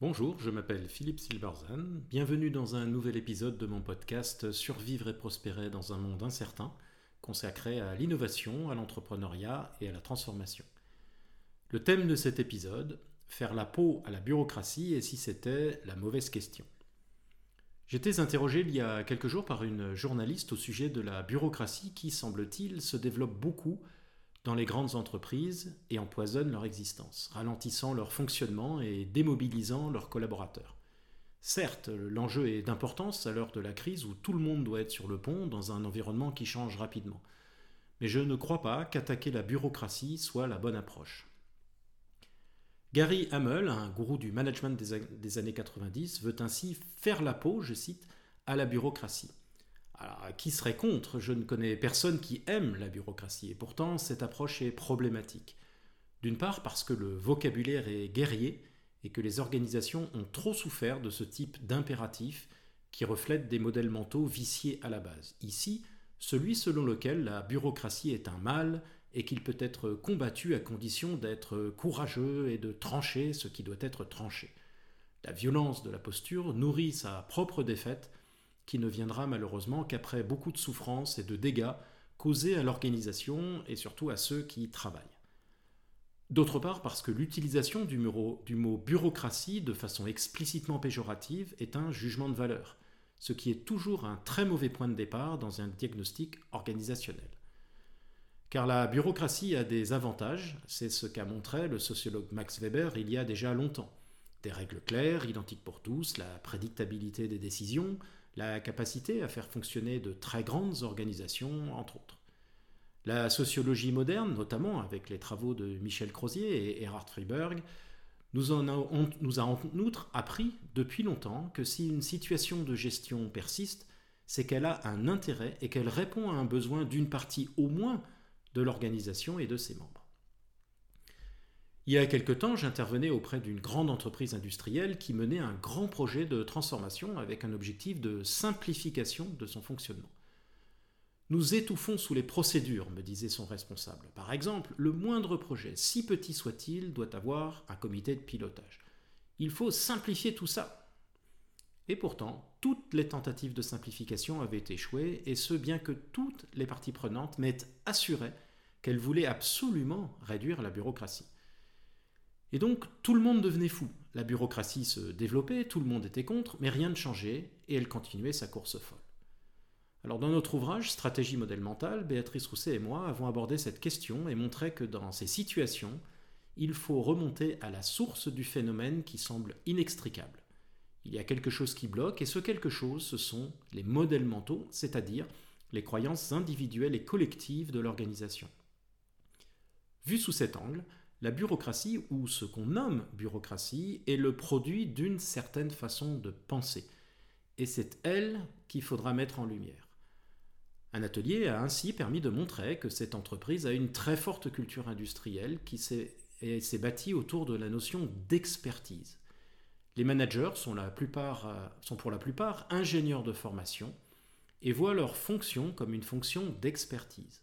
Bonjour, je m'appelle Philippe Silberzan. Bienvenue dans un nouvel épisode de mon podcast Survivre et prospérer dans un monde incertain, consacré à l'innovation, à l'entrepreneuriat et à la transformation. Le thème de cet épisode, faire la peau à la bureaucratie et si c'était la mauvaise question. J'étais interrogé il y a quelques jours par une journaliste au sujet de la bureaucratie qui, semble-t-il, se développe beaucoup dans les grandes entreprises et empoisonnent leur existence, ralentissant leur fonctionnement et démobilisant leurs collaborateurs. Certes, l'enjeu est d'importance à l'heure de la crise où tout le monde doit être sur le pont dans un environnement qui change rapidement. Mais je ne crois pas qu'attaquer la bureaucratie soit la bonne approche. Gary Hamel, un gourou du management des années 90, veut ainsi faire la peau, je cite, à la bureaucratie. Qui serait contre? Je ne connais personne qui aime la bureaucratie, et pourtant cette approche est problématique. D'une part parce que le vocabulaire est guerrier et que les organisations ont trop souffert de ce type d'impératif qui reflète des modèles mentaux viciés à la base. Ici, celui selon lequel la bureaucratie est un mal et qu'il peut être combattu à condition d'être courageux et de trancher ce qui doit être tranché. La violence de la posture nourrit sa propre défaite qui ne viendra malheureusement qu'après beaucoup de souffrances et de dégâts causés à l'organisation et surtout à ceux qui y travaillent. D'autre part parce que l'utilisation du, du, mot bureaucratie de façon explicitement péjorative est un jugement de valeur, ce qui est toujours un très mauvais point de départ dans un diagnostic organisationnel. Car la bureaucratie a des avantages, c'est ce qu'a montré le sociologue Max Weber il y a déjà longtemps. Des règles claires, identiques pour tous, la prédictabilité des décisions, la capacité à faire fonctionner de très grandes organisations, entre autres. La sociologie moderne, notamment avec les travaux de Michel Crozier et Erhard Freiberg, nous, a, nous a en outre appris depuis longtemps que si une situation de gestion persiste, c'est qu'elle a un intérêt et qu'elle répond à un besoin d'une partie au moins de l'organisation et de ses membres. Il y a quelque temps, j'intervenais auprès d'une grande entreprise industrielle qui menait un grand projet de transformation avec un objectif de simplification de son fonctionnement. Nous étouffons sous les procédures, me disait son responsable. Par exemple, le moindre projet, si petit soit-il, doit avoir un comité de pilotage. Il faut simplifier tout ça. Et pourtant, toutes les tentatives de simplification avaient échoué, et ce bien que toutes les parties prenantes m'aient assuré qu'elles voulaient absolument réduire la bureaucratie. Et donc tout le monde devenait fou. La bureaucratie se développait, tout le monde était contre, mais rien ne changeait, et elle continuait sa course folle. Alors dans notre ouvrage Stratégie modèle mental, Béatrice Rousset et moi avons abordé cette question et montré que dans ces situations, il faut remonter à la source du phénomène qui semble inextricable. Il y a quelque chose qui bloque, et ce quelque chose, ce sont les modèles mentaux, c'est-à-dire les croyances individuelles et collectives de l'organisation. Vu sous cet angle, la bureaucratie, ou ce qu'on nomme bureaucratie, est le produit d'une certaine façon de penser. Et c'est elle qu'il faudra mettre en lumière. Un atelier a ainsi permis de montrer que cette entreprise a une très forte culture industrielle qui s'est bâtie autour de la notion d'expertise. Les managers sont, euh, pour la plupart ingénieurs de formation et voient leur fonction comme une fonction d'expertise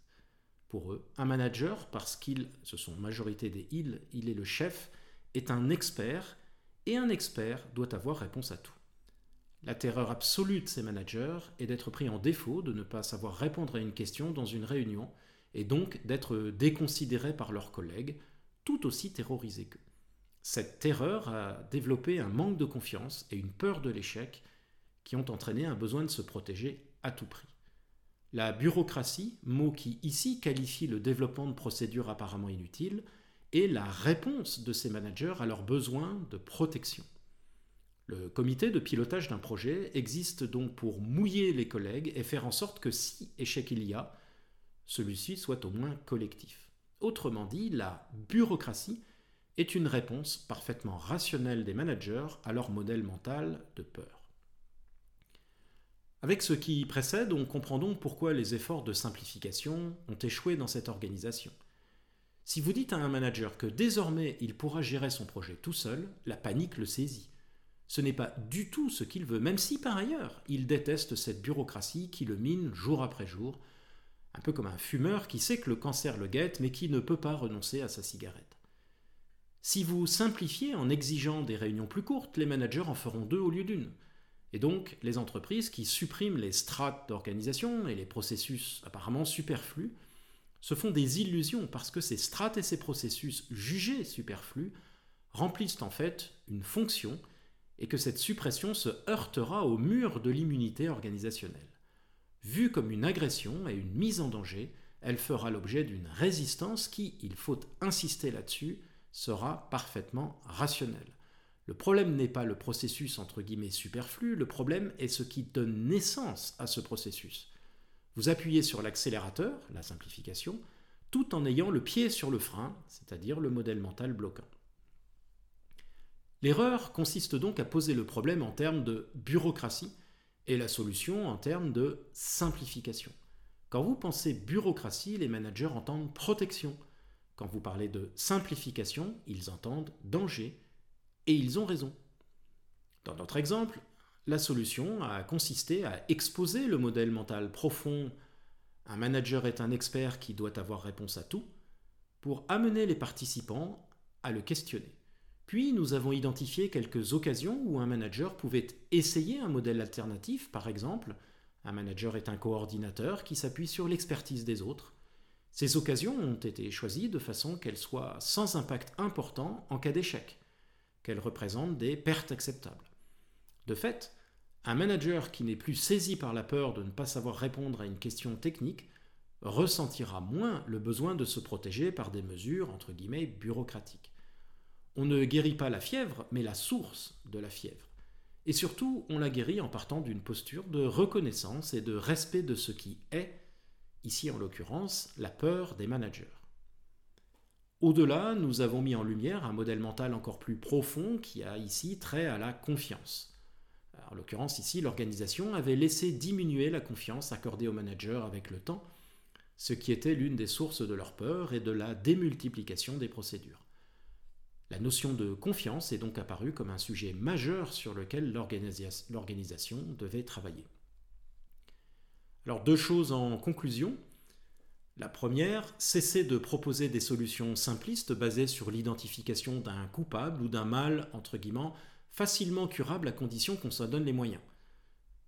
pour eux. Un manager, parce qu'il, ce sont majorité des ils, il est le chef, est un expert, et un expert doit avoir réponse à tout. La terreur absolue de ces managers est d'être pris en défaut, de ne pas savoir répondre à une question dans une réunion, et donc d'être déconsidérés par leurs collègues, tout aussi terrorisés qu'eux. Cette terreur a développé un manque de confiance et une peur de l'échec qui ont entraîné un besoin de se protéger à tout prix. La bureaucratie, mot qui ici qualifie le développement de procédures apparemment inutiles, est la réponse de ces managers à leurs besoins de protection. Le comité de pilotage d'un projet existe donc pour mouiller les collègues et faire en sorte que si échec il y a, celui-ci soit au moins collectif. Autrement dit, la bureaucratie est une réponse parfaitement rationnelle des managers à leur modèle mental de peur. Avec ce qui précède, on comprend donc pourquoi les efforts de simplification ont échoué dans cette organisation. Si vous dites à un manager que désormais il pourra gérer son projet tout seul, la panique le saisit. Ce n'est pas du tout ce qu'il veut, même si par ailleurs il déteste cette bureaucratie qui le mine jour après jour, un peu comme un fumeur qui sait que le cancer le guette mais qui ne peut pas renoncer à sa cigarette. Si vous simplifiez en exigeant des réunions plus courtes, les managers en feront deux au lieu d'une. Et donc, les entreprises qui suppriment les strates d'organisation et les processus apparemment superflus se font des illusions parce que ces strates et ces processus jugés superflus remplissent en fait une fonction et que cette suppression se heurtera au mur de l'immunité organisationnelle. Vue comme une agression et une mise en danger, elle fera l'objet d'une résistance qui, il faut insister là-dessus, sera parfaitement rationnel. Le problème n'est pas le processus entre guillemets superflu, le problème est ce qui donne naissance à ce processus. Vous appuyez sur l'accélérateur, la simplification, tout en ayant le pied sur le frein, c'est-à-dire le modèle mental bloquant. L'erreur consiste donc à poser le problème en termes de bureaucratie et la solution en termes de simplification. Quand vous pensez bureaucratie, les managers entendent protection, quand vous parlez de simplification, ils entendent danger, et ils ont raison. Dans notre exemple, la solution a consisté à exposer le modèle mental profond un manager est un expert qui doit avoir réponse à tout, pour amener les participants à le questionner. Puis nous avons identifié quelques occasions où un manager pouvait essayer un modèle alternatif, par exemple, un manager est un coordinateur qui s'appuie sur l'expertise des autres, ces occasions ont été choisies de façon qu'elles soient sans impact important en cas d'échec, qu'elles représentent des pertes acceptables. De fait, un manager qui n'est plus saisi par la peur de ne pas savoir répondre à une question technique ressentira moins le besoin de se protéger par des mesures entre guillemets bureaucratiques. On ne guérit pas la fièvre, mais la source de la fièvre. Et surtout, on la guérit en partant d'une posture de reconnaissance et de respect de ce qui est ici en l'occurrence la peur des managers. Au-delà, nous avons mis en lumière un modèle mental encore plus profond qui a ici trait à la confiance. En l'occurrence, ici, l'organisation avait laissé diminuer la confiance accordée aux managers avec le temps, ce qui était l'une des sources de leur peur et de la démultiplication des procédures. La notion de confiance est donc apparue comme un sujet majeur sur lequel l'organisation devait travailler. Alors deux choses en conclusion. La première, cesser de proposer des solutions simplistes basées sur l'identification d'un coupable ou d'un mal, entre facilement curable à condition qu'on s'en donne les moyens.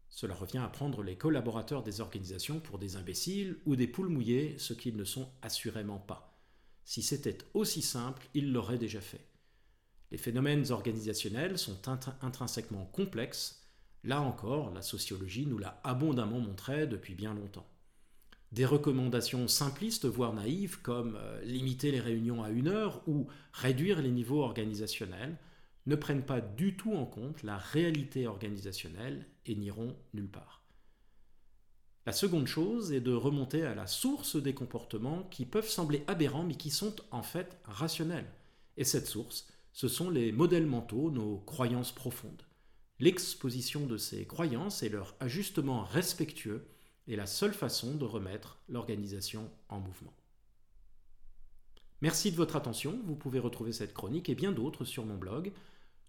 Cela revient à prendre les collaborateurs des organisations pour des imbéciles ou des poules mouillées, ce qu'ils ne sont assurément pas. Si c'était aussi simple, ils l'auraient déjà fait. Les phénomènes organisationnels sont intrinsèquement complexes Là encore, la sociologie nous l'a abondamment montré depuis bien longtemps. Des recommandations simplistes, voire naïves, comme euh, limiter les réunions à une heure ou réduire les niveaux organisationnels, ne prennent pas du tout en compte la réalité organisationnelle et n'iront nulle part. La seconde chose est de remonter à la source des comportements qui peuvent sembler aberrants mais qui sont en fait rationnels. Et cette source, ce sont les modèles mentaux, nos croyances profondes. L'exposition de ces croyances et leur ajustement respectueux est la seule façon de remettre l'organisation en mouvement. Merci de votre attention, vous pouvez retrouver cette chronique et bien d'autres sur mon blog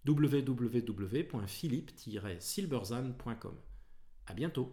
www.philippe-silberzan.com. À bientôt.